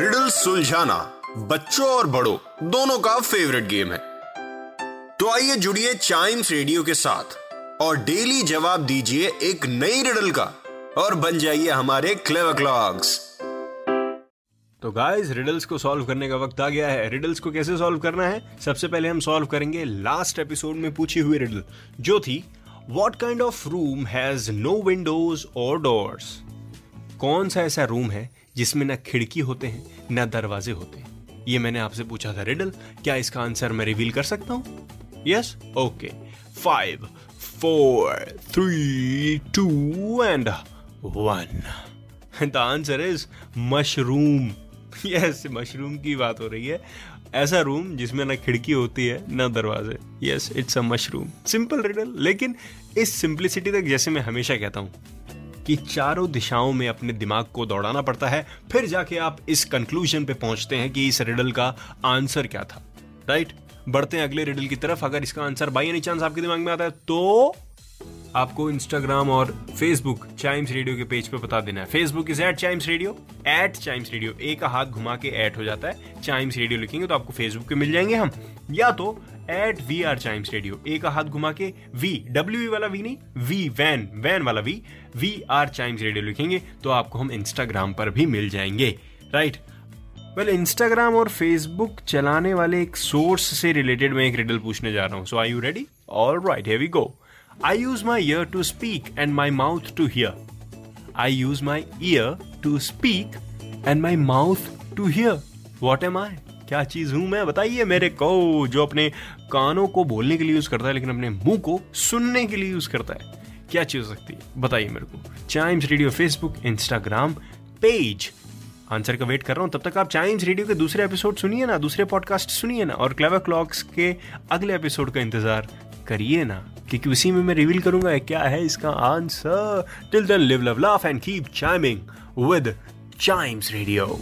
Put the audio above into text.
Riddle सुलझाना, बच्चों और बड़ों, दोनों का फेवरेट गेम है। तो आइए जुड़िए चाइम्स रेडियो के साथ और डेली जवाब दीजिए एक नई रिडल का और बन जाइए हमारे क्लेवर क्लॉक्स तो गाइस रिडल्स को सॉल्व करने का वक्त आ गया है। रिडल्स को कैसे सॉल्व करना है? सबसे पहले हम सॉल्व करेंगे लास्ट एपिसोड में पूछी हुई रिडल जो थी what kind of room has no windows और डोर्स कौन सा ऐसा रूम है जिसमें ना खिड़की होते हैं, ना दरवाजे होते हैं। ये मैंने आपसे पूछा था, रिडल, क्या इसका आंसर मैं रिवील कर सकता हूँ? Yes okay five four three two and one the answer is mushroom yes mushroom की बात हो रही है। ऐसा रूम जिसमें ना खिड़की होती है, ना दरवाजे। Yes it's a mushroom simple riddle लेकिन इस सिंप्लिसिटी तक जैसे मैं हमेशा कहता हूँ कि चारों दिशाओं में अपने दिमाग को दौड़ाना पड़ता है, फिर जाके आप इस कंक्लूजन पे पहुँचते हैं कि इस रिडल का आंसर क्या था। राइट बढ़ते हैं अगले रिडल की तरफ़। अगर इसका आंसर बाई एनी चांस आपके दिमाग में आता है तो आपको इंस्टाग्राम और फेसबुक चाइम्स रेडियो के पेज पे बता देना है। Facebook is at Chimes Radio at Chimes Radio एक हाथ घुमा के एट हो जाता है। चाइम्स रेडियो लिखेंगे तो आपको फेसबुक पे मिल जाएँगे हम। या तो at we are Chimes Radio एक का हाथ घुमा के वी डब्ल्यू वाला वी नहीं वी वैन वैन वाला V we are Chimes Radio लिखेंगे तो आपको हम इंस्टाग्राम पर भी मिल जाएँगे राइट वेल इंस्टाग्राम और फेसबुक चलाने वाले एक सोर्स से रिलेटेड मैं एक रिडल पूछने जा रहा हूँ so I you ready all right here we go I use my ear to speak and my mouth to hear. I use my ear to speak and my mouth to hear. What am I? क्या चीज़ हूँ मैं? बताइए मेरे को, जो अपने कानों को बोलने के लिए यूज़ करता है, लेकिन अपने मुँह को सुनने के लिए यूज़ करता है। क्या चीज़ हो सकती है? बताइए मेरे को। Chimes Radio Facebook Instagram page answer का वेट कर रहा हूँ, तब तक आप चाइम्स रेडियो के दूसरे एपिसोड सुनिए ना, दूसरे पॉडकास्ट सुनिए ना, और क्लेवर क्लॉक्स के अगले एपिसोड का इंतज़ार करिए ना, क्योंकि उसी में मैं रिवील करूँगा क्या है इसका answer till then live love laugh and keep chiming with Chimes Radio